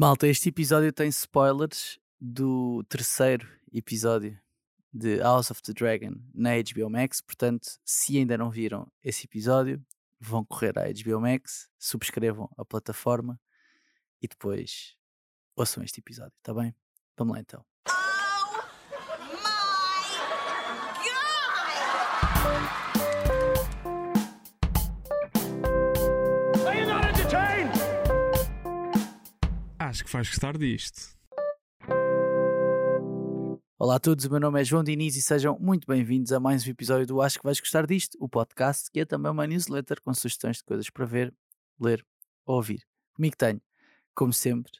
Malta, este episódio tem spoilers do terceiro episódio de House of the Dragon na HBO Max. Portanto, se ainda não viram esse episódio, vão correr à HBO Max, subscrevam a plataforma e depois ouçam este episódio, tá bem? Vamos lá então. Acho que vais gostar disto. Olá a todos, o meu nome é João Diniz e sejam muito bem-vindos a mais um episódio do Acho que vais gostar disto, o podcast que é também uma newsletter com sugestões de coisas para ver, ler ou ouvir. Comigo tenho, como sempre,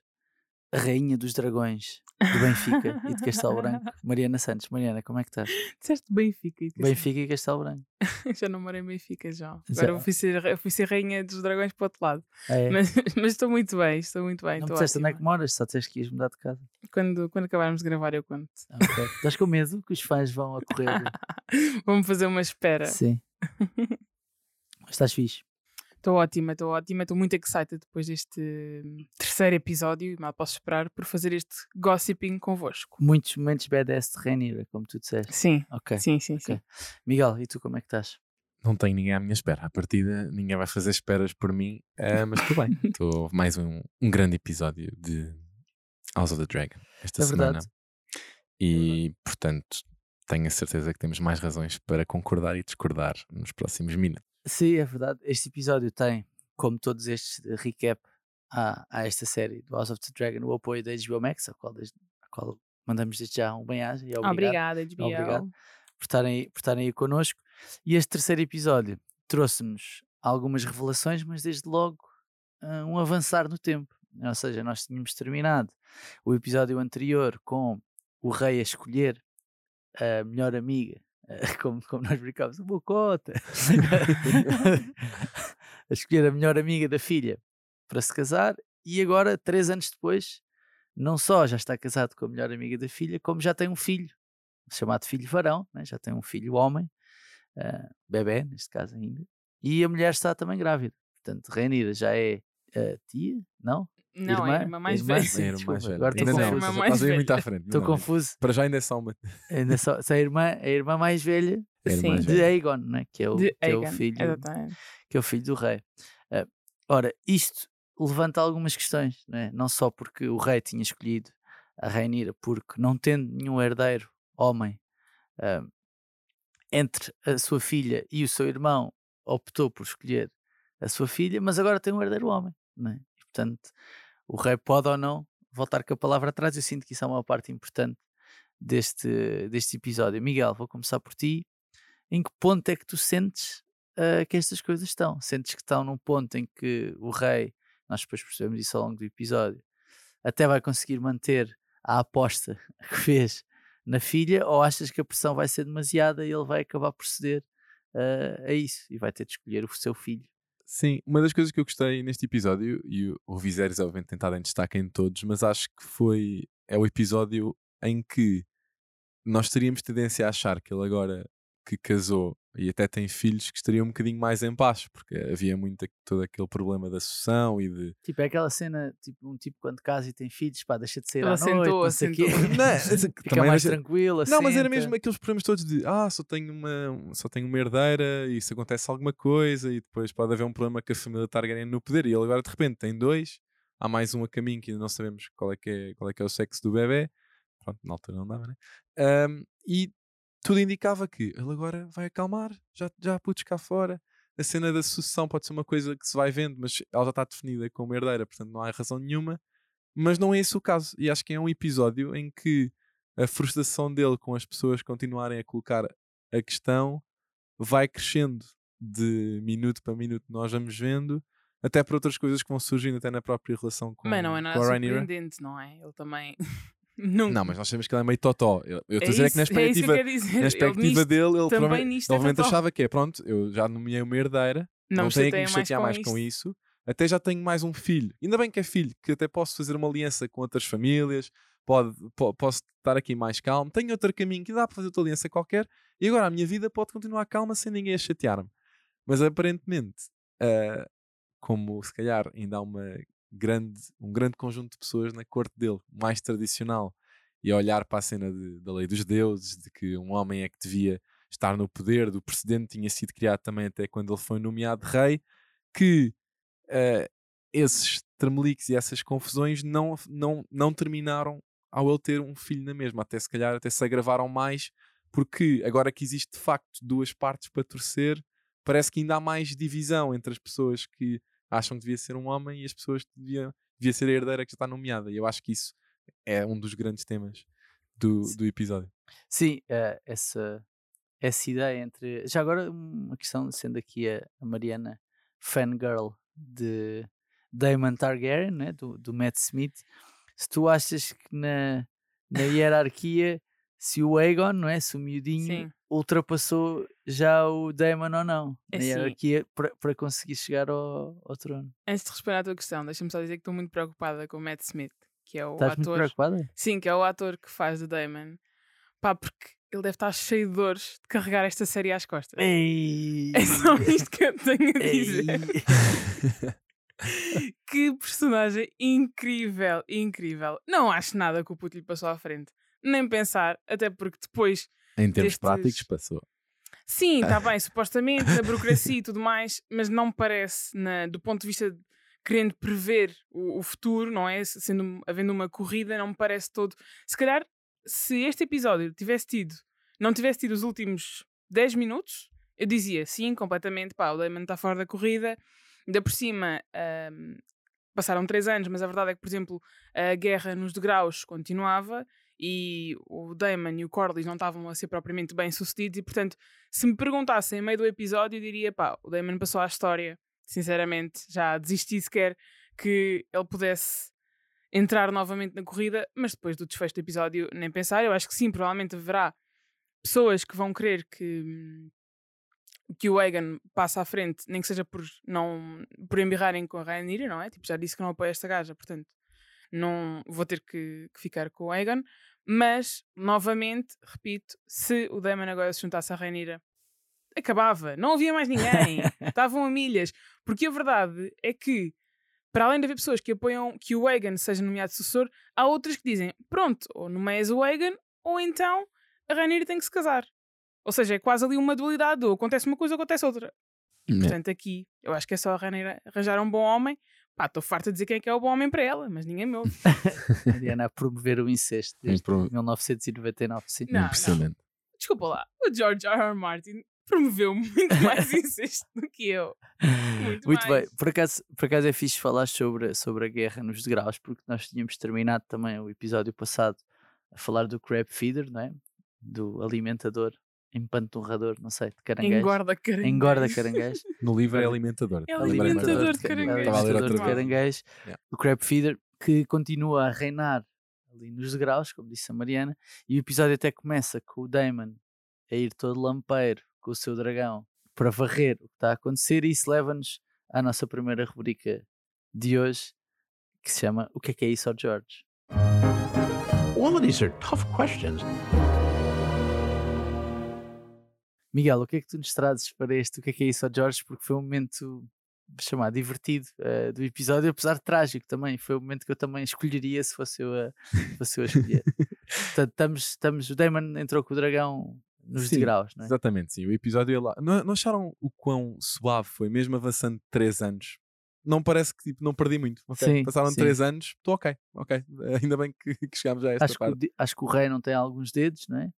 a rainha dos dragões do Benfica e de Castelo Branco, Mariana Santos. Mariana, como é que estás? Disseste Benfica. e Castelo- Benfica e Castelo Branco. Já não moro em Benfica, já. Já. Agora eu fui ser, eu fui ser rainha dos dragões para o outro lado. É. Mas, mas estou muito bem, estou muito bem. não disseste onde é que moras, só disseste que ias mudar de casa. quando, quando acabarmos de gravar, eu conto. Ah, ok. Estás com medo que os fãs vão a correr? Vamos fazer uma espera. Sim. Estás fixe. Estou ótima, estou ótima, estou muito excited depois deste hum, terceiro episódio. e Mal posso esperar por fazer este gossiping convosco. Muitos momentos badass de Rainier, como tu disseste. Sim, Ok. sim, sim, ok. sim. Miguel, e tu como é que estás? Não tenho ninguém à minha espera. À partida, ninguém vai fazer esperas por mim, ah, mas estou bem. Estou mais um, um grande episódio de House of the Dragon esta É semana. verdade. E, portanto, tenho a certeza que temos mais razões para concordar e discordar nos próximos minutos. Sim, é verdade. Este episódio tem, como todos estes de recap a, a esta série do House of the Dragon, o apoio da HBO Max, a qual, a qual mandamos desde já um bem-aja obrigado, Obrigada, HBO. Obrigado. por estarem, por estarem aí connosco. E este terceiro episódio trouxe-nos algumas revelações, mas desde logo ah, um avançar no tempo. Ou seja, nós tínhamos terminado o episódio anterior com o rei a escolher a melhor amiga, como, como nós brincávamos, uma bocota, a escolher a melhor amiga da filha para se casar, e agora, três anos depois, não só já está casado com a melhor amiga da filha, como já tem um filho chamado filho varão, né? já tem um filho homem, ah, bebê, neste caso ainda, e a mulher está também grávida. Portanto, Renira já é ah, tia, não? Não, é a irmã mais Irmã, velha. sim, Era desculpa, mais velho. agora estou não, confuso. a- Irmã mais a ir muito velha. à frente. Estou não, não. confuso. Para já ainda é só uma. Ainda só, se a irmã, a irmã mais velha mais de velha. Aegon, né? que, é o, De que é o filho, Exatamente. que é o filho do rei. Ah, ora, isto levanta algumas questões, né? não só porque o rei tinha escolhido a Rainira, porque não tendo nenhum herdeiro homem ah, entre a sua filha e o seu irmão, optou por escolher a sua filha, mas agora tem um herdeiro homem. Né? Portanto, o rei pode ou não voltar com a palavra atrás. Eu sinto que isso é uma parte importante deste, deste episódio. Miguel, vou começar por ti. Em que ponto é que tu sentes ah, que estas coisas estão? Sentes que estão num ponto em que o rei, nós depois percebemos isso ao longo do episódio, até vai conseguir manter a aposta que fez na filha, ou achas que a pressão vai ser demasiada e ele vai acabar por ceder ah, a isso e vai ter de escolher o seu filho? Sim, uma das coisas que eu gostei neste episódio, e o- Viserys obviamente tem estado em destaque em todos, mas acho que foi é o episódio em que nós teríamos tendência a achar que ele agora que casou e até tem filhos que estaria um bocadinho mais em paz, porque havia muito todo aquele problema da sucessão e de Tipo, é aquela cena, tipo, um tipo quando casa e tem filhos, pá, deixa de sair Ele à noite, assentou, não sei o quê. Não, Fica mais deixa- tranquilo, Não, mas era mesmo aqueles problemas todos de ah, só tenho uma, só tenho uma herdeira e se acontece alguma coisa e depois pode haver um problema com a família Targaryen no poder e ele agora de repente tem dois, há mais um a caminho que ainda não sabemos qual é que é, qual é, que é o sexo do bebê. Pronto, na altura não dava, né? Ahm, e tudo indicava que ele agora vai acalmar, já, já há putos cá fora. A cena da sucessão pode ser uma coisa que se vai vendo, mas ela já está definida como herdeira, portanto não há razão nenhuma. Mas não é esse o caso. E acho que é um episódio em que a frustração dele com as pessoas continuarem a colocar a questão vai crescendo de minuto para minuto, nós vamos vendo, até para outras coisas que vão surgindo até na própria relação com, Mas não é nada surpreendente, não é? Ele também. Não, Não, mas nós sabemos que ele é meio totó. Eu estou é a dizer é que na isso- é isso expectativa, quero dizer. na Ele expectativa dele, ele provavelmente, é achava que é pronto, eu já nomeei uma herdeira, Não, não, tenho que me chatear mais com isto. isso. Até já tenho mais um filho. Ainda bem que é filho, que até posso fazer uma aliança com outras famílias, pode, po- posso estar aqui mais calmo. Tenho outro caminho que dá para fazer outra aliança qualquer. E agora a minha vida pode continuar calma sem ninguém a chatear-me. Mas aparentemente, ah, como se calhar ainda há uma grande, um grande conjunto de pessoas na corte dele, mais tradicional, e a olhar para a cena de- da lei dos deuses, de que um homem é que devia estar no poder, do precedente tinha sido criado também até quando ele foi nomeado rei, que eh, esses tremeliques e essas confusões não, não, não terminaram ao ele ter um filho na mesma, até se calhar até se agravaram mais, porque agora que existe de facto duas partes para torcer, parece que ainda há mais divisão entre as pessoas que acham que devia ser um homem e as pessoas que devia, ser a herdeira que já está nomeada. E eu acho que isso é um dos grandes temas do, do episódio. Sim, eh, essa, essa ideia entre. Já agora, uma questão, sendo aqui a, a Mariana fangirl de Damon Targaryen, né, do, do Matt Smith, se tu achas que na, na hierarquia, se o Aegon, não é? Se o miudinho Sim. ultrapassou já o Daemon ou não, É na hierarquia, para conseguir chegar ao, ao trono. Antes de responder à tua questão, deixa-me só dizer que estou muito preocupada com o Matt Smith, que é o Estás muito ator. preocupada? Sim, que é o ator que faz de Damon. Pá, porque ele deve estar cheio de dores de carregar esta série às costas. Ei! É só isto que eu tenho a dizer. que personagem incrível, incrível. Não acho nada que o puto lhe passou à frente. Nem pensar, até porque depois Em termos Destes- práticos, passou. Sim, está bem, supostamente, na burocracia e tudo mais, mas não me parece, na- do ponto de vista de querendo prever o, o futuro, não é? Se- Sendo, havendo uma corrida, não me parece todo. Se calhar, se este episódio tivesse tido, não tivesse tido os últimos 10 minutos, eu dizia sim, completamente, pá, o Damon está fora da corrida, ainda por cima. ahm, passaram 3 anos, mas a verdade é que, por exemplo, a guerra nos degraus continuava e o Damon e o Corlys não estavam a ser propriamente bem sucedidos e portanto se me perguntassem em meio do episódio eu diria pá, o Damon passou à história. Sinceramente, já desisti sequer que ele pudesse entrar novamente na corrida, mas depois do desfecho do episódio nem pensar, eu acho que sim, provavelmente haverá pessoas que vão querer que hum, que o Egan passe à frente, nem que seja por não por embirrarem com a Rhaenyra, não é? Tipo, já disse que não apoia esta gaja, portanto não vou ter que, que ficar com o Egan, mas novamente, repito, se o Daemon agora se juntasse à Rhaenyra, acabava, não havia mais ninguém, estavam a milhas, porque a verdade é que para além de haver pessoas que apoiam que o Egan seja nomeado sucessor, há outras que dizem, pronto, ou nomeias o Egan, ou então a Rhaenyra tem que se casar. Ou seja, é quase ali uma dualidade, ou acontece uma coisa ou acontece outra. Portanto, aqui, eu acho que é só a Rhaenyra arranjar um bom homem. Pá, estou farta de dizer quem é que é o bom homem para ela, mas ninguém me ouve. Mariana a promover o incesto desde Pro- 1999. Sim. Não, Impressionante. Desculpa lá, o George R. R. Martin promoveu muito mais incesto do que eu. Muito, Muito bem, por acaso, por acaso é fixe falar sobre, sobre a guerra nos degraus, porque nós tínhamos terminado também o episódio passado a falar do crab feeder, não é? Do alimentador, empanturrador, não sei, de caranguejo. Engorda caranguejo. Engorda caranguejo. No livro é alimentador. É alimentador de caranguejo. Estava a ler alimentador outra de caranguejo, Yeah. o crab feeder, que continua a reinar ali nos degraus, como disse a Mariana, e o episódio até começa com o Damon a ir todo lampeiro com o seu dragão para varrer o que está a acontecer, e isso leva-nos à nossa primeira rubrica de hoje, que se chama O que é que é isso ao George? All of these are tough questions. Miguel, o que é que tu nos trazes para este O que é que é isso ao George? Porque foi um momento chamar divertido eh, do episódio, apesar de trágico também. Foi o momento que eu também escolheria se fosse eu a, se fosse eu a escolher. Portanto, estamos, estamos, o Damon entrou com o dragão nos Sim, degraus, não é? Exatamente, sim. O episódio é lá. Não, não acharam o quão suave foi, mesmo avançando 3 anos? Não parece que tipo, não perdi muito. ok? Sim, Passaram sim. 3 anos, estou ok, ok. Ainda bem que, que chegámos a esta Acho que, parte. de- acho que o rei não tem alguns dedos, não é?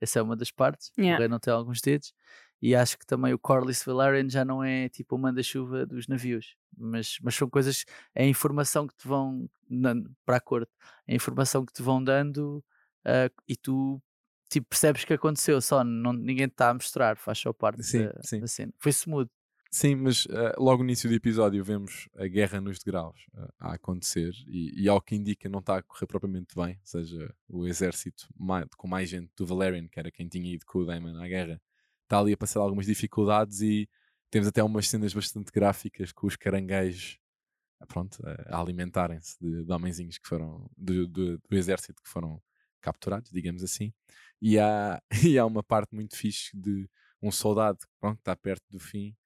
Essa é uma das partes. Yeah. O rei não tem alguns dedos. E acho que também o Corlys Velaryon já não é tipo o manda-chuva dos navios. Mas, mas são coisas, é a informação que te vão na- para a corte, é a informação que te vão dando ah, e tu tipo, percebes que aconteceu, só não, ninguém te está a mostrar, faz só parte Sim, da, sim. da cena. Foi smooth. Sim, mas eh, logo no início do episódio vemos a guerra nos degraus eh, a acontecer e, e ao que indica não está a correr propriamente bem, ou seja, o exército mai- com mais gente do Valerian, que era quem tinha ido com o Daemon à guerra, está ali a passar algumas dificuldades e temos até umas cenas bastante gráficas com os caranguejos ah, pronto, eh, a alimentarem-se de, de homenzinhos que foram do, do- do exército que foram capturados, digamos assim. E há, e há uma parte muito fixe de um soldado pronto, que está perto do fim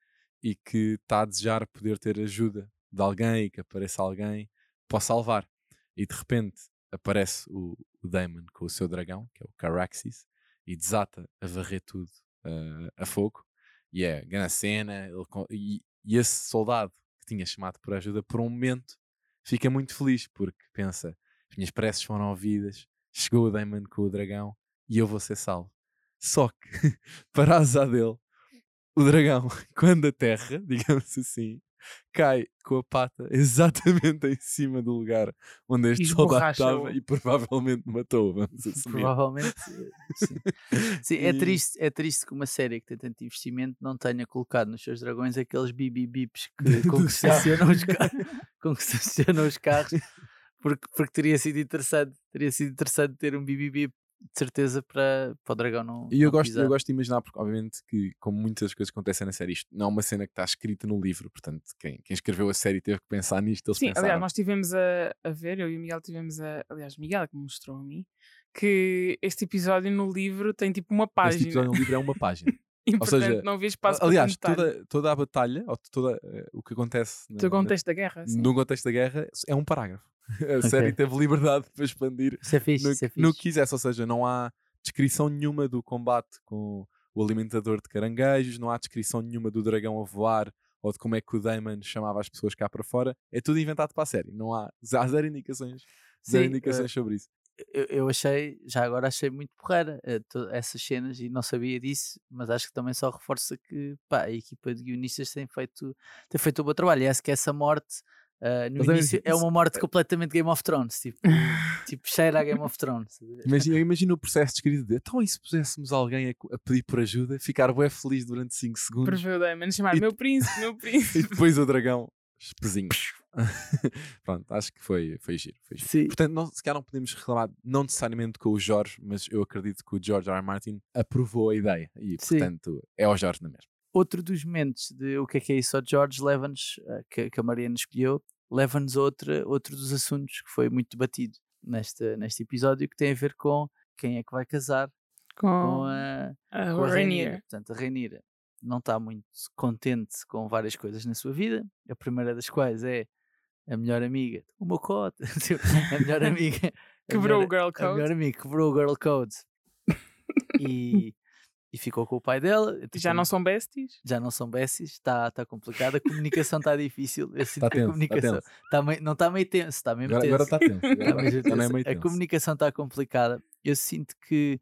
e que está a desejar poder ter ajuda de alguém e que apareça alguém para salvar. E de repente aparece o, o Daemon com o seu dragão, que é o Caraxes, e desata a varrer tudo uh, a fogo. E é grande cena. E, e esse soldado que tinha chamado por ajuda, por um momento, fica muito feliz porque pensa: as minhas preces foram ouvidas, chegou o Daemon com o dragão e eu vou ser salvo. Só que, para a azar dele, o dragão, quando a terra, digamos assim, cai com a pata exatamente em cima do lugar onde este soldado estava e provavelmente matou, vamos assumir. Provavelmente, sim. sim é, triste, é triste que uma série que tem tanto investimento não tenha colocado nos seus dragões aqueles bibibips que, com, que estacionam os carros, com que estacionam os carros, porque, porque teria sido interessante, teria sido interessante ter um bibibip de certeza para, para o dragão não. E eu, não gosto, eu gosto de imaginar, porque obviamente que, como muitas coisas que acontecem na série, isto não é uma cena que está escrita no livro, portanto, quem, quem escreveu a série teve que pensar nisto. Eles Sim, pensaram. aliás, nós tivemos a, a ver, eu e o Miguel tivemos a. Aliás, Miguel é que me mostrou a mim que este episódio no livro tem tipo uma página. Este episódio no livro é uma página. E, Ou portanto, seja, não havia espaço Aliás, para toda, toda a batalha, ou toda, uh, o que acontece No contexto da guerra. Sim. no contexto da guerra, é um parágrafo. A Ok. série teve liberdade para expandir é fixe, no, é no que quisesse, ou seja, não há descrição nenhuma do combate com o alimentador de caranguejos, não há descrição nenhuma do dragão a voar ou de como é que o Damon chamava as pessoas cá para fora. É tudo inventado para a série, não há, há zero indicações, zero Sim, indicações eh, sobre isso. Eu, eu achei, já agora achei muito porreira eh, essas cenas e não sabia disso, mas acho que também só reforça que pá, a equipa de guionistas tem feito, tem feito um bom trabalho. E acho que essa morte ah, no Mas é início é isso- uma morte completamente Game of Thrones, tipo, tipo cheira a Game of Thrones. Imagina, eu imagino o processo descrito de então e se puséssemos alguém a, a pedir por ajuda, ficar bem feliz durante 5 segundos Preveu o Damon chamar E- meu príncipe, meu príncipe. e depois o dragão espezinho. Pronto, acho que foi, foi giro. Foi giro. Sim. Portanto, não, se calhar não podemos reclamar, não necessariamente com o Jorge, mas eu acredito que o George R. R. Martin aprovou a ideia e, Sim. portanto, é ao Jorge na mesma. Outro dos momentos de o que é que é isso ao George leva-nos, ah, que, que a Mariana escolheu, leva-nos a outra, outro dos assuntos que foi muito debatido neste, neste episódio, que tem a ver com quem é que vai casar com Com a, a com a. Rainier. Portanto, a Rainira não está muito contente com várias coisas na sua vida. A primeira das quais é a melhor amiga, o meu cote, Tipo, a melhor amiga, a Quebrou o girl a code. melhor amiga quebrou o girl code e, e ficou com o pai dela. Eu, Já tipo, não são besties? já não são besties, está tá complicado, a comunicação está difícil. Eu sinto a tenso, está comunicação tenso. tá meio- não está meio tenso, está mesmo Agora, tenso. agora está tenso. Tá Agora, tenso. a comunicação está complicada. Eu sinto que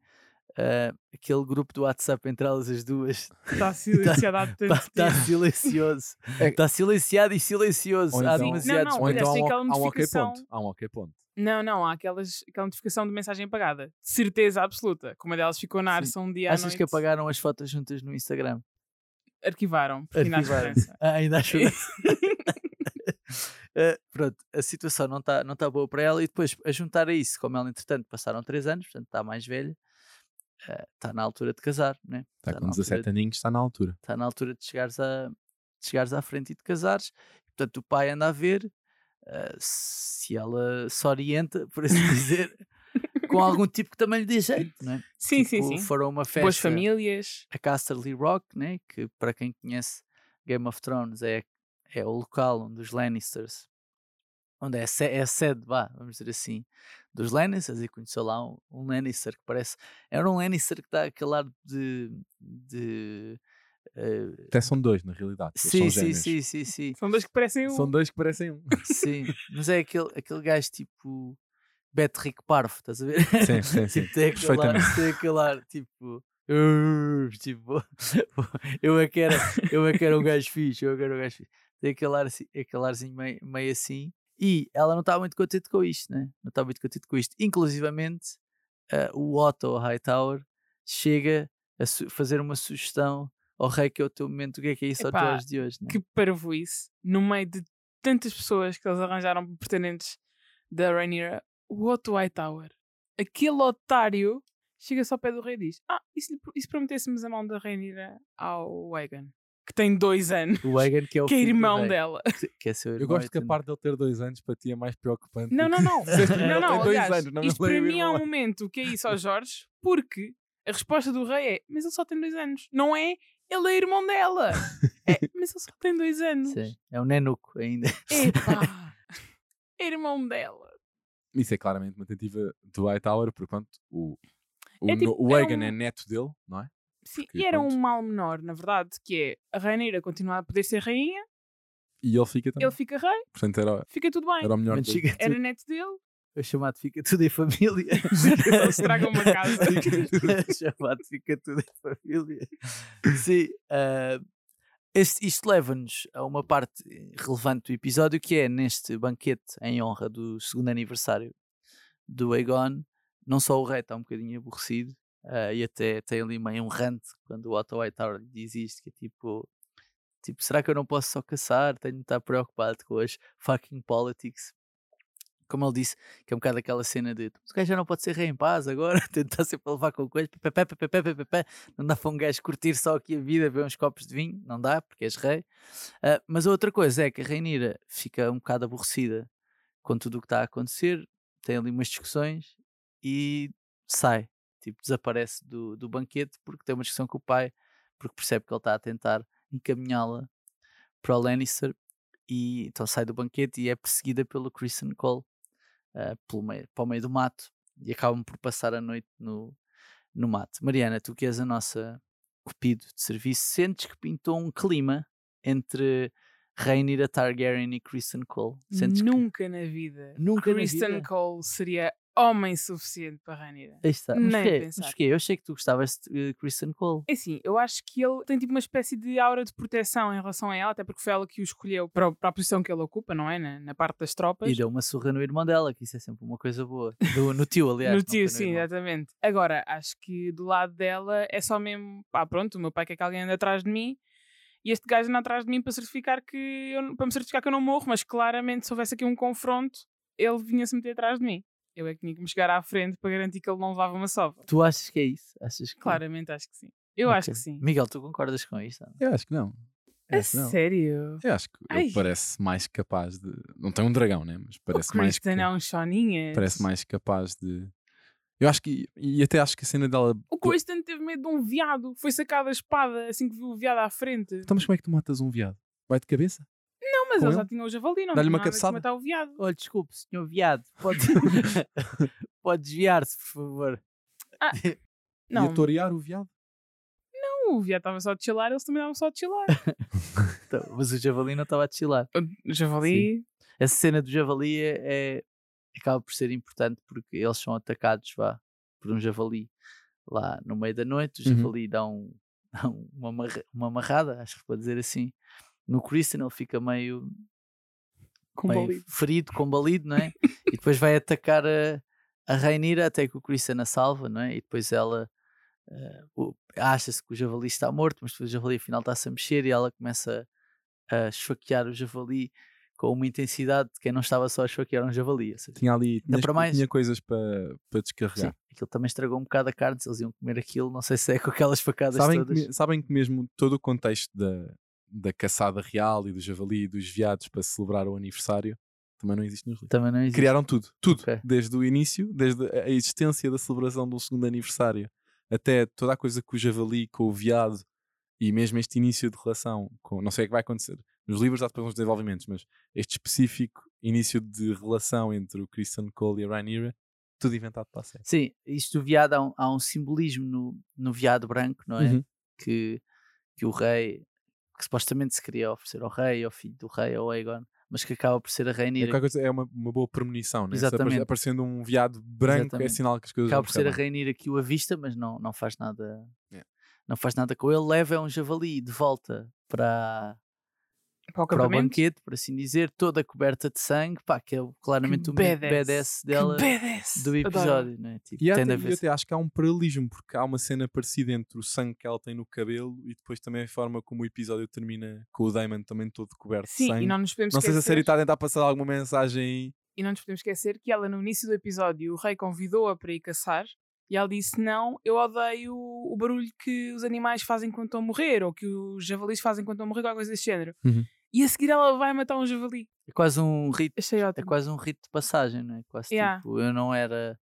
ah, aquele grupo do WhatsApp entre elas as duas Está silenciado há tanto Está tá tempo. silencioso. É- Está silenciado e silencioso. Ou há então- demasiados. Não, Ou Aliás, então há um, há um ok notificação. ponto. Há um ok ponto. Não, não, há aquelas, aquela notificação de mensagem apagada. De certeza absoluta. Como uma delas ficou na Sim. Arsa um dia à Achas noite. que apagaram as fotos juntas no Instagram? Arquivaram. Porque ainda há Arquivaram. esperança. Ah, ainda ajuda. Ah, pronto, a situação não está não tá boa para ela e depois a juntar a isso, como ela entretanto passaram 3 anos, portanto está mais velha, está na altura de casar, né? Está Tá com na 17 altura, aninhos, está na altura. Está na altura de chegares, a, de chegares à frente e de casares. Portanto, o pai anda a ver ah, se ela se orienta, por assim dizer, com algum tipo que também lhe dê jeito, não é? Sim, sim, Tipo, sim. Foram uma festa. Boas famílias. a Casterly Rock, né? que para quem conhece Game of Thrones é, é o local onde os Lannisters, onde é a, é a sede, vá, vamos dizer assim, dos Lannisters, e conheceu lá um, um Lannister que parece, era um Lannister que dá aquele ar de, de eh, Até são dois, na realidade. sim, são sim, sim, sim, sim, São dois que parecem o. São dois que parecem um. sim, mas é aquele, aquele gajo tipo Beto Rico Parvo, estás a ver? Sim, sim, sim. Tipo, tem aquele ar, tem aquele ar, tipo, "Urr", tipo, eu é que era, eu é que era um gajo fixe, eu é que era um gajo fixe. Tem aquele, ar, assim- aquele arzinho meio, meio assim. E ela não está muito contente com isto, né? Não está muito contente com isto. Inclusivamente, eh, o Otto Hightower chega a fazer uma sugestão ao rei que é o teu momento, o que é que é isso Epá, Jorge de hoje, né? Que parvoíce. No meio de tantas pessoas que eles arranjaram pretendentes da Rhaenyra, o Otto Hightower, aquele otário, chega-se ao pé do rei e diz: Ah, e se, e se prometêssemos a mão da Rhaenyra ao Wagon, que tem dois anos, O Wagon que é o que é irmão dela. que- Que é seu Eu irmão gosto que a tu- parte dele ter dois anos para ti é mais preocupante. Não, não, não. Não, ele não, tem dois aliás, anos, não isto para lembro mim é um momento que é isso ao Jorge, porque a resposta do rei é: Mas ele só tem dois anos. Não é? Ele é irmão dela. É, mas ele só tem dois anos. Sim, é o Nenuco ainda. Epá! é irmão dela. Isso é claramente uma tentativa do Hightower, porque pronto, o, o, É tipo- no- o é Aegon um- é neto dele, não é? Sim, Porque, e era pronto. um mal menor, na verdade, que é a Rainira continuar a poder ser rainha, E ele fica também. ele fica rei, Portanto, era, fica tudo bem. era o melhor. Mas Era neto dele. é chamado Fica Tudo em Família. Estraga uma casa. É chamado Fica Tudo em Família. Sim. ah, este- isto leva-nos a uma parte relevante do episódio que é neste banquete em honra do segundo aniversário do Aegon. Não só o rei está um bocadinho aborrecido Uh, e até tem ali meio um rant quando o Otto Hightower diz isto, que é tipo, tipo, será que eu não posso só caçar? Tenho de estar preocupado com as fucking politics. Como ele disse, que é um bocado aquela cena de o gajo já não pode ser rei em paz agora, tentar sempre levar com coisas, não dá para um gajo curtir só aqui a vida, ver uns copos de vinho, não dá, porque és rei. Uh, mas a outra coisa é que a Rainira fica um bocado aborrecida com tudo o que está a acontecer, tem ali umas discussões e sai, tipo, desaparece do, do banquete porque tem uma discussão com o pai, porque percebe que ele está a tentar encaminhá-la para o Lannister e então sai do banquete e é perseguida pelo Kristen Cole ah, pelo meio, para o meio do mato e acabam por passar a noite no, no mato. Mariana, tu que és a nossa cupido de serviço, sentes que pintou um clima entre Rhaenyra Targaryen e Kristen Cole? Sentes que- Nunca na vida. Nunca na Kristen vida? Cole seria homem suficiente para Rainira. Aí está. Mas Nem porquê? pensar. Mas? Eu achei que tu gostavas de uh, Kristen Cole. É assim, eu acho que ele tem tipo uma espécie de aura de proteção em relação a ela, até porque foi ela que o escolheu para, o- para a posição que ele ocupa, não é? Na, na parte das tropas. E deu uma surra no irmão dela, que isso é sempre uma coisa boa. Do- no tio, aliás. no tio, sim, exatamente. Agora, acho que do lado dela é só mesmo, pá, pronto, o meu pai quer que alguém ande atrás de mim e este gajo anda atrás de mim para certificar que eu, para me certificar que eu não morro, mas claramente se houvesse aqui um confronto, ele vinha-se meter atrás de mim. Eu é que tinha que me chegar à frente para garantir que ele não levava uma sova. Tu achas que é isso? Achas que... Claramente acho que sim. Eu acho Ok. que sim. Miguel, tu concordas com isto? Eu acho que não. Eu A acho que não. sério? Eu acho que ele parece mais capaz de. Não tem um dragão, né? Mas parece o mais. Que- é um choninhas. Parece mais capaz de. Eu acho que. E até acho que a cena dela. O Kristen teve medo de um viado. Foi sacado a espada assim que viu o viado à frente. Então, mas como é que tu matas um viado? Vai de cabeça? Mas ele já tinha o javali, não Dá-lhe tinha uma nada cabeçada? matar o viado. Olha, desculpe, senhor viado. Pode, pode desviar-se, por favor. Não, Ia torear o viado? não, o viado estava só a chilar, eles também estavam só a chilar. Então, mas o javali não estava a chilar. o javali... Essa cena do javali é, é- acaba por ser importante porque eles são atacados vá, por um javali lá no meio da noite. O Uhum. javali dá, um, dá um- uma, amarra- uma amarrada, acho que pode dizer assim. No Kristen ele fica meio, meio ferido, combalido, não é? e depois vai atacar a, a Rainira até que o Kristen a salva, não é? E depois ela o- acha-se que o javali está morto, mas depois o javali afinal está-se a mexer e ela começa a esfaquear o javali com uma intensidade de quem não estava só a esfaquear um javali. seja, Tinha ali. Tinha, para mais. tinha coisas para, para sim, descarregar. aquilo também estragou um bocado a carne, se eles iam comer aquilo, não sei se é com aquelas facadas Sabem que, todas. me- sabem que mesmo todo o contexto da, da caçada real e do javali e dos viados para celebrar o aniversário também não existe nos livros. Também não existe. Criaram tudo, tudo, Ok. desde o início, desde a existência da celebração do segundo aniversário até toda a coisa com o javali, com o veado e mesmo este início de relação com, não sei o que vai acontecer. Nos livros há depois uns desenvolvimentos, mas este específico início de relação entre o Kristen Cole e a Rhaenyra, tudo inventado para a série. Sim, isto do veado há um, há um simbolismo no, no veado branco, não é? Uhum. Que, que o rei, que supostamente se queria oferecer ao rei, ao filho do rei, ao Aegon, mas que acaba por ser a É, Rainira. qualquer coisa, é uma, uma boa premonição, né? Se Exatamente. aparecendo um veado branco é Exatamente. sinal que as coisas acaba por ser a. Rainira que o avista, mas não, não faz nada. Yeah. Não faz nada com ele, leva um javali de volta para, Para o para o banquete, por assim dizer, toda coberta de sangue, pá, que é claramente o momento badass. badass Que dela badass. do episódio, né? Tipo, E até, de e haver até acho que há um paralelismo, porque há uma cena parecida entre o sangue que ela tem no cabelo e depois também a forma como o episódio termina com o Damon também todo coberto de Sim, sangue. e não nos podemos Não sei se a série está a tentar passar alguma mensagem aí. E não nos podemos esquecer que ela, no início do episódio, o rei convidou-a para ir caçar e ela disse: Não, eu odeio o barulho que os animais fazem quando estão a morrer ou que os javalis fazem quando estão a morrer, qualquer coisa desse género. Uhum. E a seguir ela vai matar um javali. É quase um rito, Achei é ótimo. quase um rito de passagem, não é? Quase Yeah. tipo, eu não era,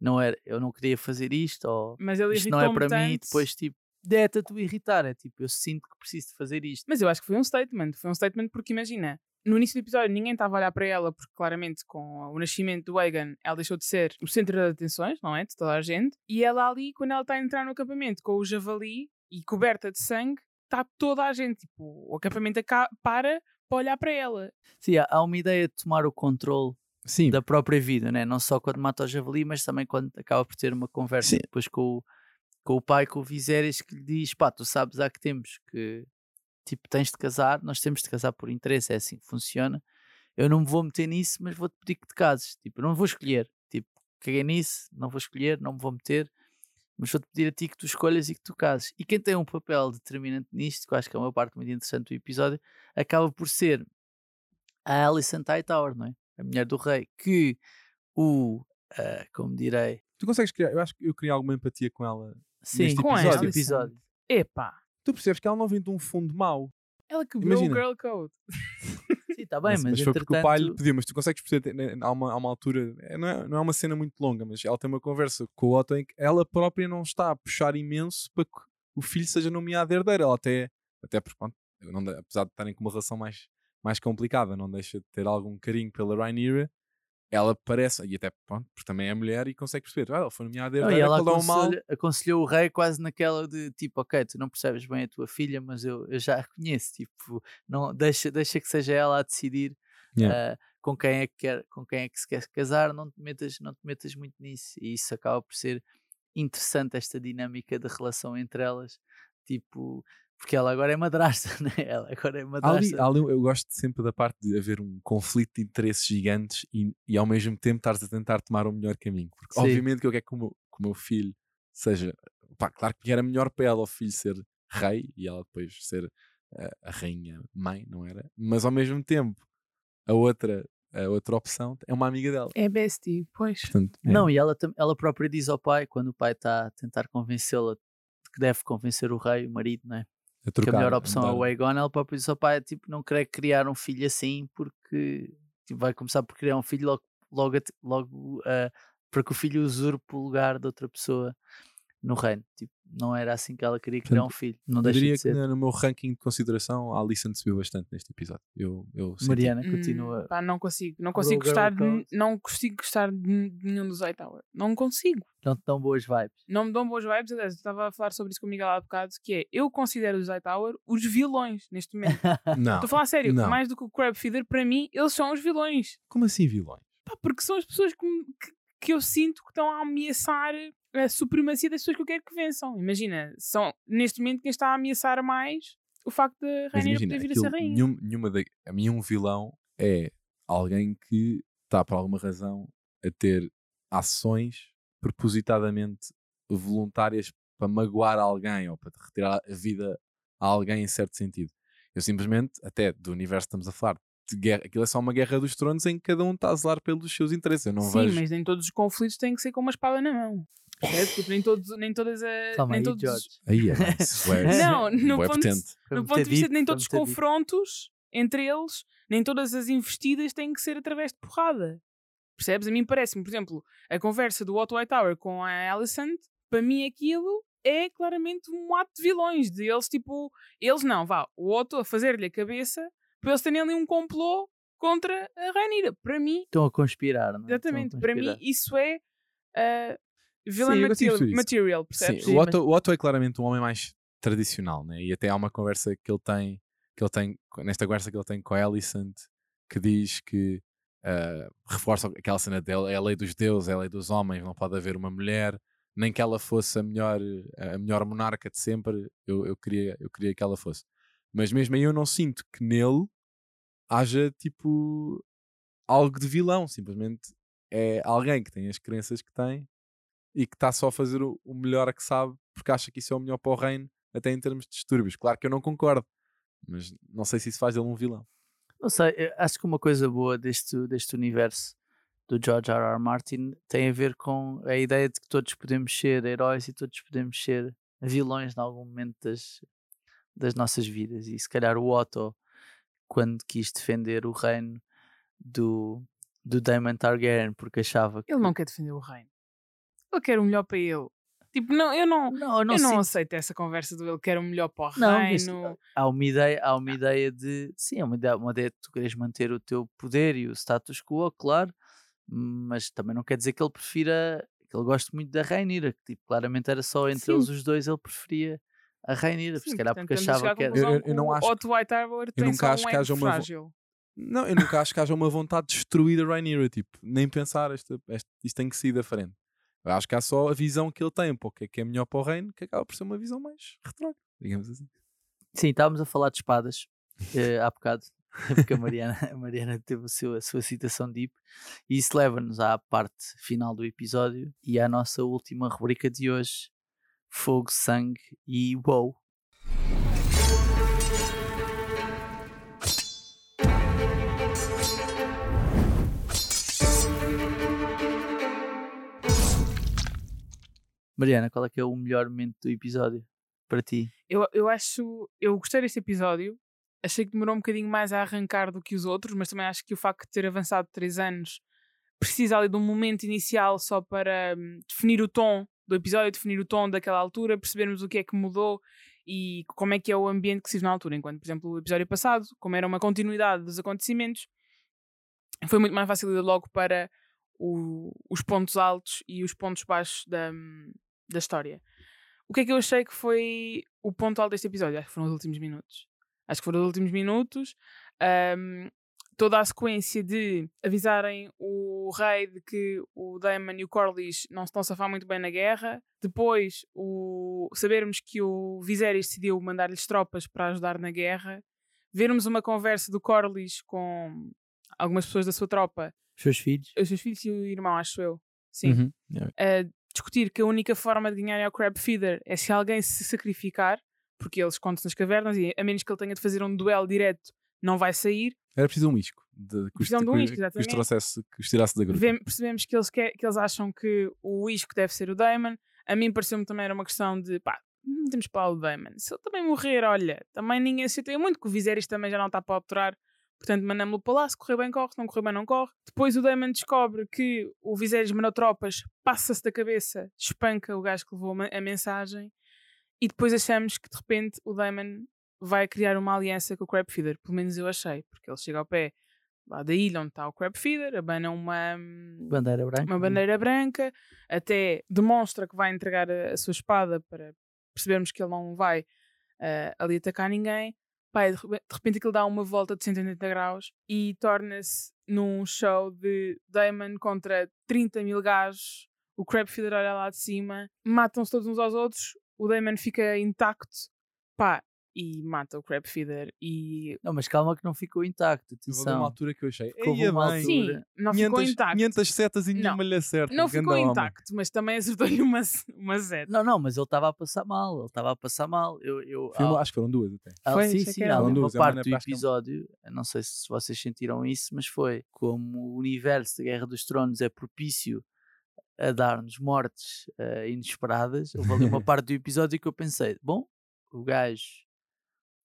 não era, eu não queria fazer isto, ou Mas ele isto não é para mim, e depois tipo, deta tu irritar, é tipo, eu sinto que preciso de fazer isto. Mas eu acho que foi um statement. Foi um statement porque imagina, no início do episódio ninguém estava a olhar para ela, porque claramente com o nascimento do Aegon ela deixou de ser o centro das atenções, não é? De toda a gente. E ela ali, quando ela está a entrar no acampamento com o javali e coberta de sangue, está toda a gente. Tipo, o acampamento aca- para para olhar para ela. Sim, há- uma ideia de tomar o controle Sim, da própria vida, né? não só quando mata o javali, mas também quando acaba por ter uma conversa Sim. depois com o, com o pai, com o Viserys, que lhe diz: pá, tu sabes há que temos que tipo, tens de casar, nós temos de casar por interesse, é assim que funciona. Eu não me vou meter nisso, mas vou-te pedir que te cases. Tipo, eu não vou escolher. Tipo, caguei nisso, não vou escolher, não me vou meter, mas vou-te pedir a ti que tu escolhas e que tu cases. E quem tem um papel determinante nisto, que eu acho que é uma parte muito interessante do episódio, acaba por ser a Alicent Hightower, não é? A mulher do rei, que o, ah, como direi, tu consegues criar. Eu acho que eu criei alguma empatia com ela. sim, Neste Com neste ela, episódio. Epá, Tu percebes que ela não vem de um fundo mau. Ela quebrou Imagina. o girl code. Sim, está bem, mas, mas, foi porque o pai lhe pediu, mas tu consegues perceber, né, há uma, há uma altura, é, não, é, não é uma cena muito longa, mas ela tem uma conversa com o Otto em que ela própria não está a puxar imenso para que o filho seja nomeado herdeiro. Ela até, até porque, pronto, não de- apesar de estarem com uma relação mais, mais complicada, não deixa de ter algum carinho pela Rhaenyra, ela parece, e até, pronto, porque também é mulher e consegue perceber, ah, ela foi nomeada Não, e ela mal? aconselhou, o rei quase naquela de tipo, ok, tu não percebes bem a tua filha, mas eu, eu já a conheço, tipo, não, deixa, deixa que seja ela a decidir Yeah. ah, com, quem é que quer, com quem é que se quer casar, não te, metas, não te metas muito nisso. E isso acaba por ser interessante, esta dinâmica de relação entre elas, tipo, porque ela agora é madrasta, né? Ela agora é ali, madrasta. há ali- eu gosto sempre da parte de haver um conflito de interesses gigantes e, e ao mesmo tempo estares a tentar tomar o melhor caminho. Porque Sim. obviamente que eu quero que o meu, que o meu filho seja. Pá, claro que era melhor para ela o filho ser rei e ela depois ser a rainha mãe, não era? Mas ao mesmo tempo, a outra, a outra opção é uma amiga dela. É bestie, pois. Portanto, é. Não, e ela, ela própria diz ao pai, quando o pai está a tentar convencê-la de que deve convencer o rei, o marido, né? A que a trocar, melhor opção é o Aegon, ela própria diz ao pai, tipo, não querer criar um filho assim, porque tipo, vai começar por criar um filho logo, logo, logo ah, para que o filho usurpe o lugar de outra pessoa no reino. Tipo, não era assim que ela queria criar um filho. Não Eu diria de que no meu ranking de consideração a Alicent subiu bastante neste episódio. Eu, eu senti. Mariana Hum, continua. pá, não consigo. Não consigo girl gostar de, não consigo gostar de nenhum dos Hightower. Não consigo. Não te dão boas vibes. Não me dão boas vibes. Aliás, eu estava a falar sobre isso com o Miguel há bocado, que é, eu considero os Hightower os vilões neste momento. Não. Estou a falar a sério. não. Mais do que o Crab Feeder, para mim, eles são os vilões. Como assim vilões? Pá, porque são as pessoas que, que, que eu sinto que estão a ameaçar a supremacia das pessoas que eu quero que vençam. Imagina, são neste momento quem está a ameaçar mais o facto de Rainha poder vir a ser rainha. nenhum, nenhuma da, mim um vilão é alguém que está por alguma razão a ter ações propositadamente voluntárias para magoar alguém ou para retirar a vida a alguém em certo sentido. Eu simplesmente, até do universo que estamos a falar, de guerra, aquilo é só uma guerra dos tronos em que cada um está a zelar pelos seus interesses. Eu não Sim, vejo. mas nem todos os conflitos têm que ser com uma espada na mão. Tipo, nem, todos, nem todas as. Calma nem aí, todos, George. Aí é swears. Não, no Bué ponto potente. No ponto de vista de nem todos os confrontos entre eles, nem todas as investidas têm que ser através de porrada. Percebes? A mim parece-me, por exemplo, a conversa do Otto Hightower com a Alicent, para mim aquilo é claramente um ato de vilões, de eles tipo, eles não, vá, o Otto a fazer-lhe a cabeça para eles terem ali um complô contra a Rainira. Para mim, Estão a conspirar, não é? Exatamente, para mim conspirar. isso é uh, villain Sim, material, material, percebes? Sim, o Otto, o Otto é claramente um homem mais tradicional, né? e até há uma conversa que ele tem, que ele tem nesta conversa que ele tem com a Alicent, que diz que ah, reforça aquela cena dele, é a lei dos deuses, é a lei dos homens, não pode haver uma mulher, nem que ela fosse a melhor, a melhor monarca de sempre, eu, eu, queria, eu queria que ela fosse. Mas mesmo aí eu não sinto que nele haja tipo algo de vilão, simplesmente é alguém que tem as crenças que tem e que está só a fazer o, o melhor a que sabe porque acha que isso é o melhor para o reino, até em termos de distúrbios. Claro que eu não concordo, mas não sei se isso faz dele um vilão. Não sei, acho que uma coisa boa deste, deste universo do George R. R. Martin tem a ver com a ideia de que todos podemos ser heróis e todos podemos ser vilões em algum momento das, das nossas vidas. E se calhar o Otto, quando quis defender o reino do, do Daemon Targaryen, porque achava que Ele não quer defender o reino. Ele quer o melhor para ele. Tipo, não, eu não, Não, eu não, eu não aceito essa conversa do ele quer o melhor para o Não, reino. há uma ideia, há uma ideia de sim, é uma ideia, uma ideia de tu queres manter o teu poder e o status quo, claro, mas também não quer dizer que ele prefira que ele goste muito da Rainira, que tipo, claramente era só entre Sim. eles os dois ele preferia a Rainira, se calhar porque achava que era. Eu- eu- eu não acho que- tem nunca só acho um que haja uma. Não, eu nunca acho que haja uma vontade de destruir a Rhaenyra, tipo, nem pensar esta, esta- isto tem que sair da frente. Eu acho que há só a visão que ele tem, para o que é que é melhor para o reino, que acaba por ser uma visão mais retrógrada, digamos assim. Sim, estávamos a falar de espadas eh, há bocado, porque a Mariana, a Mariana teve o seu, a sua citação deep, e isso leva-nos à parte final do episódio e à nossa última rubrica de hoje: Fogo, Sangue e Wow. Mariana, qual é que é o melhor momento do episódio para ti? Eu, eu acho. Eu gostei deste episódio. Achei que demorou um bocadinho mais a arrancar do que os outros, mas também acho que o facto de ter avançado três anos precisa ali de um momento inicial só para hum, definir o tom do episódio, definir o tom daquela altura, percebermos o que é que mudou e como é que é o ambiente que se vive na altura. Enquanto, por exemplo, o episódio passado, como era uma continuidade dos acontecimentos, foi muito mais fácil ir logo para o- os pontos altos e os pontos baixos da, hum, da história. O que é que eu achei que foi o ponto alto deste episódio? Acho que foram os últimos minutos. Acho que foram os últimos minutos. Ahm, toda a sequência de avisarem o rei de que o Daemon e o Corlys não se estão a safar muito bem na guerra. Depois, o, sabermos que o Viserys decidiu mandar-lhes tropas para ajudar na guerra. Vermos uma conversa do Corlys com algumas pessoas da sua tropa, Os seus filhos? os seus filhos e o irmão, acho eu. Sim Uhum. Yeah. Discutir que a única forma de ganhar ao Crab Feeder é se alguém se sacrificar, porque eles contam nas cavernas e a menos que ele tenha de fazer um duelo direto, não vai sair. Era preciso um isco, de, que, os, de um isco, que os trouxesse, que os tirasse da gruta. Percebemos que eles, que, que eles acham que o isco deve ser o Daemon. A mim pareceu-me também era uma questão de pá, não temos para o Daemon. Se ele também morrer, olha, também ninguém se chateia muito, que o Viserys também já não está para obturar. Portanto, mandamos-lo para lá, se correr bem corre, se não correr bem não corre. Depois o Daemon descobre que o Viserys mandou tropas, passa-se da cabeça, espanca o gajo que levou a mensagem e depois achamos que de repente o Daemon vai criar uma aliança com o Crab Feeder. Pelo menos eu achei, porque ele chega ao pé lá da ilha onde está o Crab Feeder, abana uma, hum, Bandeira branca? uma bandeira branca, até demonstra que vai entregar a, a sua espada para percebermos que ele não vai ah, ali atacar ninguém. E de, repe- de repente aquilo dá uma volta de 180 graus e torna-se num show de Damon contra 30 mil gajos. O Crab Feeder olha lá de cima, matam-se todos uns aos outros. O Damon fica intacto, pá, e mata o Crab Feeder. E Não, mas calma que não ficou intacto. Houve uma Atenção. altura que eu achei. Ficou Eia uma altura- sim, não ficou 500, intacto. 500 setas e nenhuma lhe acerta. Não ficou homem. intacto, mas também acertou-lhe uma, uma zeta. Não, não, mas ele estava a passar mal. Ele estava a passar mal. Eu, eu, há- acho que foram duas até. há- Foi, sim, sim, uma. uma Duas, é parte uma do episódio, não sei se vocês sentiram isso, mas foi como o universo da Guerra dos Tronos é propício a dar-nos mortes eh, inesperadas. Houve ali uma parte do episódio que eu pensei: bom, o gajo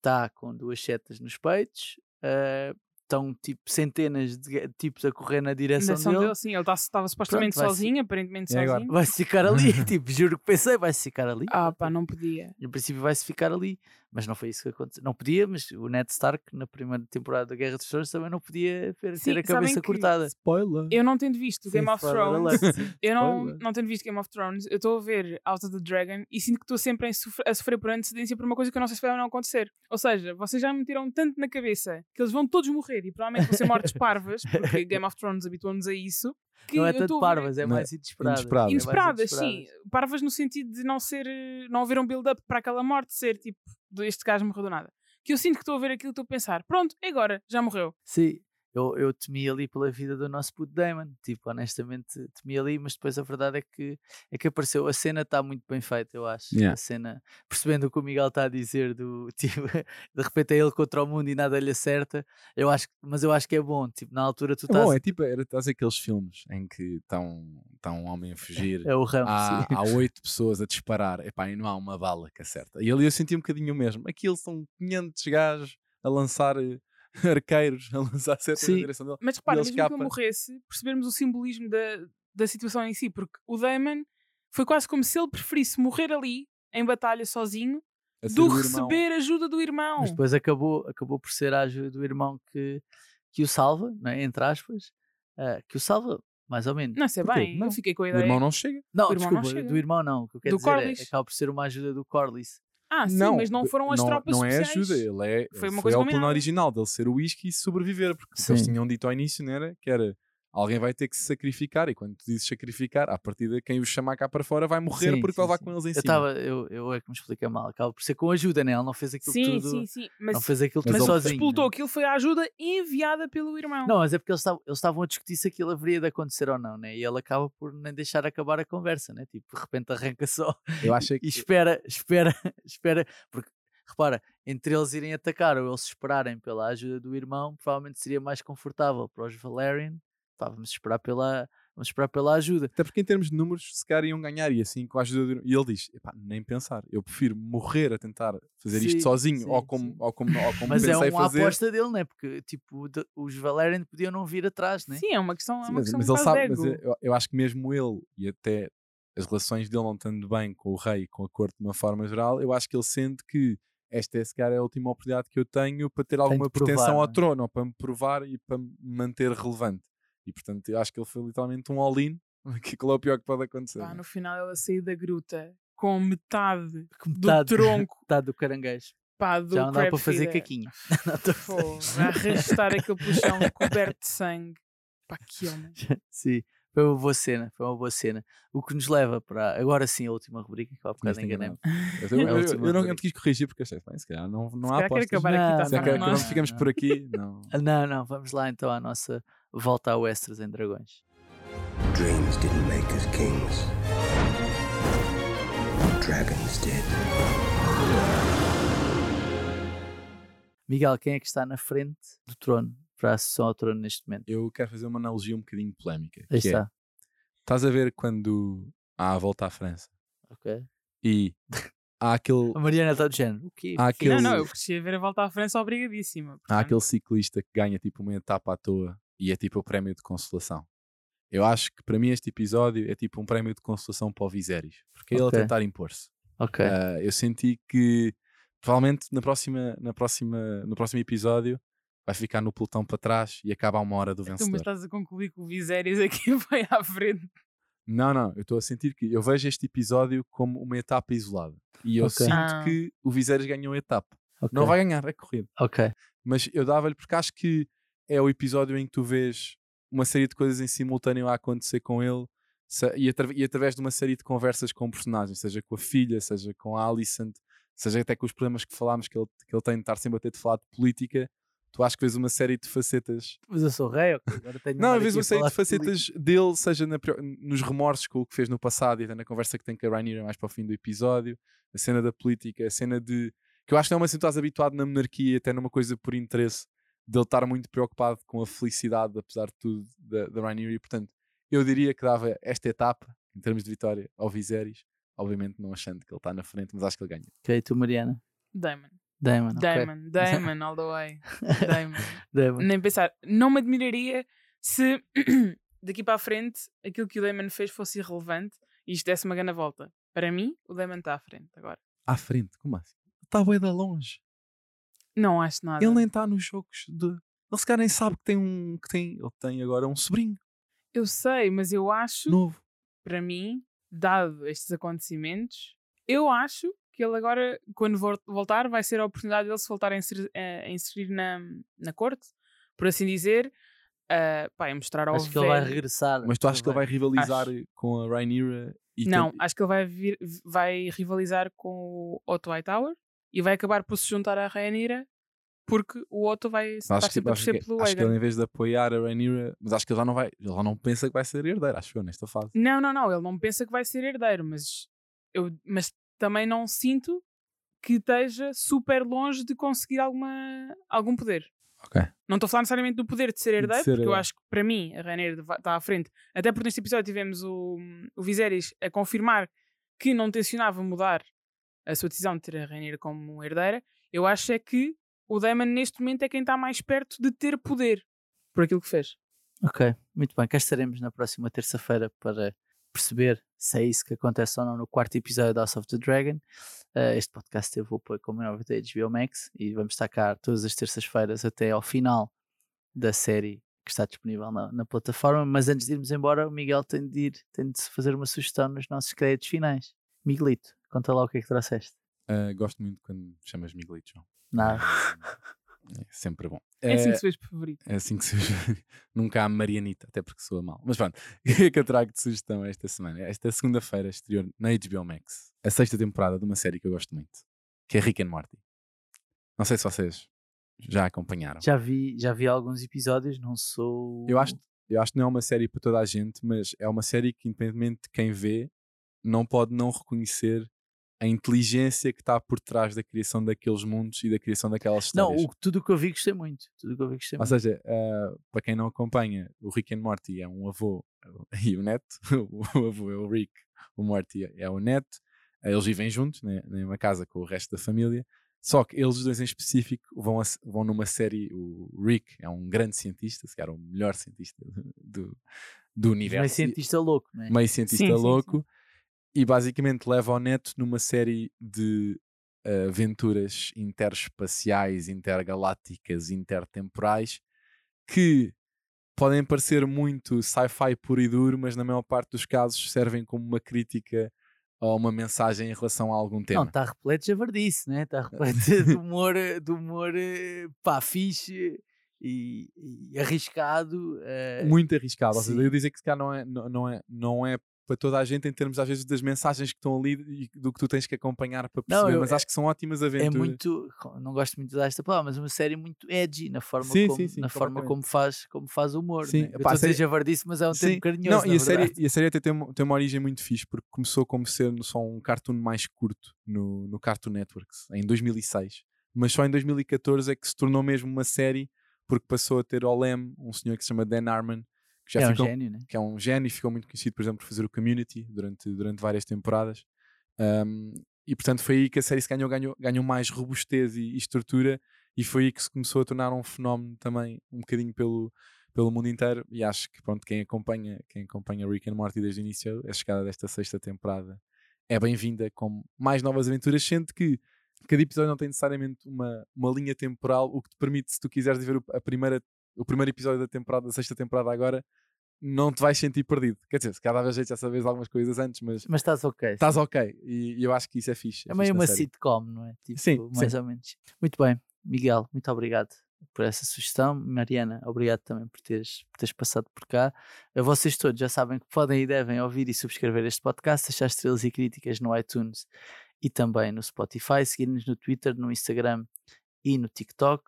está com duas setas nos peitos, eh, estão tipo centenas de tipos a correr na direção direção dele. dele, sim, ele estava supostamente vai-se- sozinho, aparentemente E agora? sozinho. Vai-se ficar ali, tipo, juro que pensei, vai-se ficar ali. Ah, pá, não podia. Em princípio vai-se ficar ali, mas não foi isso que aconteceu. Não podia, mas o Ned Stark, na primeira temporada da Guerra dos Tronos, também não podia ter, Sim, a cabeça cortada. Spoiler. Eu não tendo visto Game Sim, of Thrones, eu não, não tendo visto Game of Thrones, eu estou a ver House of the Dragon e sinto que estou sempre a sofrer por antecedência por uma coisa que eu não sei se vai ou não acontecer. Ou seja, vocês já me metiram tanto na cabeça que eles vão todos morrer e provavelmente vão ser mortes parvas, porque Game of Thrones habituou-nos a isso. Que Não é tanto parvas, é Não é mais inesperado. inesperado. Inesperadas, sim. Parvas no sentido de não ser. não haver um build-up para aquela morte, ser tipo, "Do- este gajo morreu do nada. Que eu sinto que estou a ver aquilo e estou a pensar, pronto, é agora, já morreu. Sim, eu, eu temi ali pela vida do nosso puto Damon. Tipo, honestamente, temi ali, mas depois a verdade é que, é que apareceu. A cena está muito bem feita, eu acho. Yeah. A cena, percebendo o que o Miguel está a dizer, do tipo, de repente é ele contra o mundo e nada lhe acerta. Eu acho, mas eu acho que é bom. Tipo, na altura tu É estás. bom, é tipo, era, estás aqueles filmes em que estão está um homem a fugir. É o ramo, Há, há oito pessoas a disparar epá, e não há uma bala que acerta. E ali eu senti um bocadinho o mesmo. Aquilo são 500 gajos a lançar eh, arqueiros, a lançar setas na direção dele. Mas repara, mesmo que ele escapa. morresse, percebermos o simbolismo da, da situação em si, porque o Damon foi quase como se ele preferisse morrer ali, em batalha sozinho, do receber ajuda do irmão. Mas depois acabou, acabou por ser a ajuda do irmão que, que o salva, não é? entre aspas, ah, que o salva, mais ou menos. Não sei Porquê? bem, Não. eu fiquei com a O ideia. irmão não chega. Não, irmão não desculpa, chega. do irmão não. O que eu quero Do dizer é, Corlys. acaba por ser uma ajuda do Corlys. Ah, sim, mas não foram as não, tropas Não é ajuda, ele é. Foi uma foi coisa ao plano combinada. original dele ser o whisky e sobreviver, porque o que eles Sim. tinham dito ao início não era que era alguém vai ter que se sacrificar, e quando tu dizes sacrificar, à partida quem os chamar cá para fora vai morrer Sim, porque sim, vai levar sim. com eles em Eu cima. estava, eu, eu é que me explica mal, acaba por ser com ajuda, né? Ele não fez aquilo Sim, tudo. sim, sim. Mas, Não fez aquilo Mas tudo sozinho. explotou né? aquilo foi a ajuda enviada pelo irmão. Não, mas é porque eles estavam, a discutir se aquilo haveria de acontecer ou não, né? E ele acaba por nem deixar acabar a conversa, né? Tipo, de repente arranca só Eu achei e que espera, espera, espera. Porque, repara, entre eles irem atacar ou eles esperarem pela ajuda do irmão, provavelmente seria mais confortável para os Valerian. Pá, vamos esperar pela, vamos esperar pela ajuda. Até porque em termos de números, se calhar iam ganhar e assim com a ajuda do... E ele diz, "Epá, nem pensar, eu prefiro morrer a tentar fazer Sim, isto sozinho sim, ou como, sim. ou como, ou como Mas é pensei uma fazer. aposta dele, né? Porque, tipo, de- os Valerian podiam não vir atrás, né? Sim, é uma questão, é uma mas, questão mas ele sabe, mas eu, eu acho que mesmo ele e até as relações dele não estando bem com o rei e com a corte de uma forma geral, eu acho que ele sente que esta é se calhar a última oportunidade que eu tenho para ter alguma provar, pretensão ao é? trono, ou para me provar e para me manter relevante. E portanto eu acho que ele foi literalmente um all-in, que aquilo é o pior que pode acontecer. Pá, não é? no final ela saiu da gruta com metade Que do metade- tronco metade do caranguejo. pá, do Já não dá para fazer feeder. caquinho. Não Pô, a arrastar aquele puxão coberto de sangue. Pá, que homem. Sim, foi uma boa cena, foi uma boa cena. O que nos leva para agora sim a última rubrica, que há bocado Tinhas-te enganei enganado. Eu, eu- É eu- eu não, eu quis corrigir porque achei, bem, se calhar não, não há calhar quer apostas. acabar aqui, Não, tá, Se tá, não, nós- não ficamos não. por aqui, não. Não, não, vamos lá então à nossa volta ao Westeros em Dragões. Dreams didn't make us kings. Dragons did. Miguel, quem é que está na frente do trono para a sessão ao trono neste momento? Eu quero fazer uma analogia um bocadinho polémica. Aí que é, está. Estás a ver quando há a volta à França Ok. e há aquele, A Mariana está do género. O quê? Há aquele- Não, não, eu cresci a ver a volta à França obrigadíssima. há portanto. aquele ciclista que ganha tipo uma etapa à toa e é tipo o prémio de consolação. Eu acho que para mim este episódio é tipo um prémio de consolação para o Viserys, porque é ele a tentar impor-se. Ok. Ah, eu senti que provavelmente na próxima, na próxima, no próximo episódio vai ficar no pelotão para trás e acaba a uma hora do Tu me vencedor. estás a concluir que o Viserys aqui vai à frente. Não, não, eu estou a sentir que eu vejo este episódio como uma etapa isolada. E eu Ok. sinto Ah. que o Viserys ganhou a etapa. ok. Não vai ganhar a corrida. Ok. Mas eu dava-lhe porque acho que é o episódio em que tu vês uma série de coisas em simultâneo a acontecer com ele e, atra- e através de uma série de conversas com personagens, seja com a filha, seja com a Alicent, seja até com os problemas que falámos que ele, que ele tem de estar sempre a ter de falar de política, tu acho que vês uma série de facetas Mas eu sou rei. Agora tenho de não, a uma série de facetas dele, seja na nos remorsos com o que fez no passado e até na conversa que tem com a Rhaenyra mais para o fim do episódio, a cena da política, a cena de. que eu acho que não é uma cena que estás habituado na monarquia, até numa coisa por interesse, dele estar muito preocupado com a felicidade, apesar de tudo, da, da Rhaenyra. E portanto, eu diria que dava esta etapa, em termos de vitória, ao Viserys, obviamente não achando que ele está na frente, mas acho que ele ganha. Ok, tu, Mariana. Damon. Damon. Damon. Damon, all the way. Damon. Damon. Nem pensar. Não me admiraria se daqui para a frente aquilo que o Damon fez fosse irrelevante e isto desse uma grande volta. Para mim, o Damon está à frente agora. À frente, como assim? Está bem da longe. Não acho nada. Ele nem está nos jogos de. Ele se calhar nem sabe que tem um. que tem. Ele tem agora um sobrinho Eu sei, mas eu acho, novo. para mim, dado estes acontecimentos, eu acho que ele agora, quando vol- voltar, vai ser a oportunidade dele se voltar a inserir, a inserir na, na corte, por assim dizer, uh, pá, e mostrar ao Acho que ele vai regressar. Mas tu achas que ele vai rivalizar com a Rhaenyra e Não, tem- acho que ele vai, vir- vai rivalizar com o Otto Hightower e vai acabar por se juntar à Rhaenyra porque o Otto vai estar acho que, sempre a acho, torcer que, pelo acho que ele em vez de apoiar a Rhaenyra, mas acho que ele já não vai, ele já não pensa que vai ser herdeiro, acho eu, nesta fase. Não, não, não, ele não pensa que vai ser herdeiro, mas, eu, mas também não sinto que esteja super longe de conseguir alguma, algum poder. Ok. Não estou a falar necessariamente do poder de ser herdeiro, ser porque eu acho que para mim a Rainer está à frente. Até porque neste episódio tivemos o, o Viserys a confirmar que não tencionava mudar a sua decisão de ter a Rainer como herdeira. Eu acho é que o Daemon neste momento é quem está mais perto de ter poder por aquilo que fez. Ok, muito bem. Cá estaremos na próxima terça-feira para perceber se é isso que acontece ou não no quarto episódio da House of the Dragon. Uh, este podcast teve o apoio, como é da HBO Max e vamos estar cá todas as terças-feiras até ao final da série que está disponível na, na, plataforma. Mas antes de irmos embora, o Miguel tem de ir, tem de fazer uma sugestão nos nossos créditos finais. Miguelito, conta lá o que é que trouxeste. Uh, gosto muito quando me chamas Miguelito, João. Nada. É sempre bom. É assim que se fez favorito. É assim que se fez. Nunca há Marianita, até porque soa mal. Mas pronto, o que é que eu trago de sugestão esta semana? Esta segunda-feira exterior na HBO Max, a sexta temporada de uma série que eu gosto muito, que é Rick and Morty. Não sei se vocês já acompanharam. Já vi, já vi alguns episódios, não sou. Eu acho, eu acho que não é uma série para toda a gente, mas é uma série que, independentemente de quem vê, não pode não reconhecer a inteligência que está por trás da criação daqueles mundos e da criação daquelas histórias. Não, o, tudo o que eu vi gostei muito. Tudo que eu vi gostei Ou muito. seja, uh, para quem não acompanha, o Rick and Morty é um avô e o neto. o avô é o Rick, o Morty é o neto. Eles vivem juntos, né, numa casa com o resto da família. Só que eles dois em específico vão, a, vão numa série. O Rick é um grande cientista, se calhar o melhor cientista do, do universo. Meio cientista louco, não é? Meio cientista Sim, sim, louco. sim. E basicamente leva ao neto numa série de uh, aventuras interespaciais, intergalácticas, intertemporais que podem parecer muito sci-fi puro e duro, mas na maior parte dos casos servem como uma crítica ou uma mensagem em relação a algum tema. Não, está repleto de javardice, né? Está repleto de humor, de humor eh, pá, fixe e, e arriscado. eh, muito arriscado. Ou seja, eu dizer que se calhar não é, não, não é, não é para toda a gente em termos às vezes das mensagens que estão ali e do que tu tens que acompanhar para Não, perceber, eu- mas acho que são ótimas é aventuras. muito, não gosto muito de usar esta palavra, mas é uma série muito edgy na forma, Sim, como, sim, sim, na forma como faz, como faz humor. Sim, né? Eu pá, estou a a série- javardice, mas é um termo carinhoso. Não, e a, série, e a série até tem, uma- tem uma origem muito fixe, porque começou como sendo só um cartoon mais curto no, no Cartoon Networks, em 2006. Mas só em 2014 é que se tornou mesmo uma série, porque passou a ter ao leme um senhor que se chama Dan Harmon, que já é um gênio, né? que é um gênio e ficou muito conhecido, por exemplo, por fazer o Community durante, durante várias temporadas. Um, e portanto foi aí que a série se ganhou, ganhou, ganhou mais robustez e, e estrutura, e foi aí que se começou a tornar um fenómeno também um bocadinho pelo, pelo mundo inteiro. E acho que pronto, quem acompanha, quem acompanha Rick and Morty desde o início, a chegada desta sexta temporada é bem-vinda com mais novas aventuras, sendo que cada episódio não tem necessariamente uma, uma linha temporal, o que te permite, se tu quiseres ver a primeira, o primeiro episódio da temporada, da sexta temporada agora, não te vais sentir perdido. Quer dizer, se cada vez já sabes algumas coisas antes, mas Mas estás ok. estás ok. E, e eu acho que isso é fixe. É fixe meio uma série. sitcom, não é? Tipo, Sim, mais sim. ou menos. Muito bem, Miguel, muito obrigado por essa sugestão. Mariana, obrigado também por teres, por teres passado por cá. A vocês todos já sabem que podem e devem ouvir e subscrever este podcast, deixar estrelas e críticas no iTunes e também no Spotify, seguir-nos no Twitter, no Instagram e no TikTok.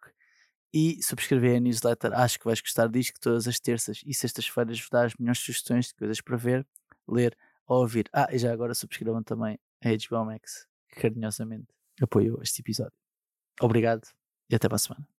E subscrever a newsletter, acho que vais gostar disto, que todas as terças e sextas-feiras vos dá as melhores sugestões de coisas para ver, ler ou ouvir. Ah, e já agora subscrevam também a HBO Max, que carinhosamente apoiou este episódio. Obrigado e até para a semana.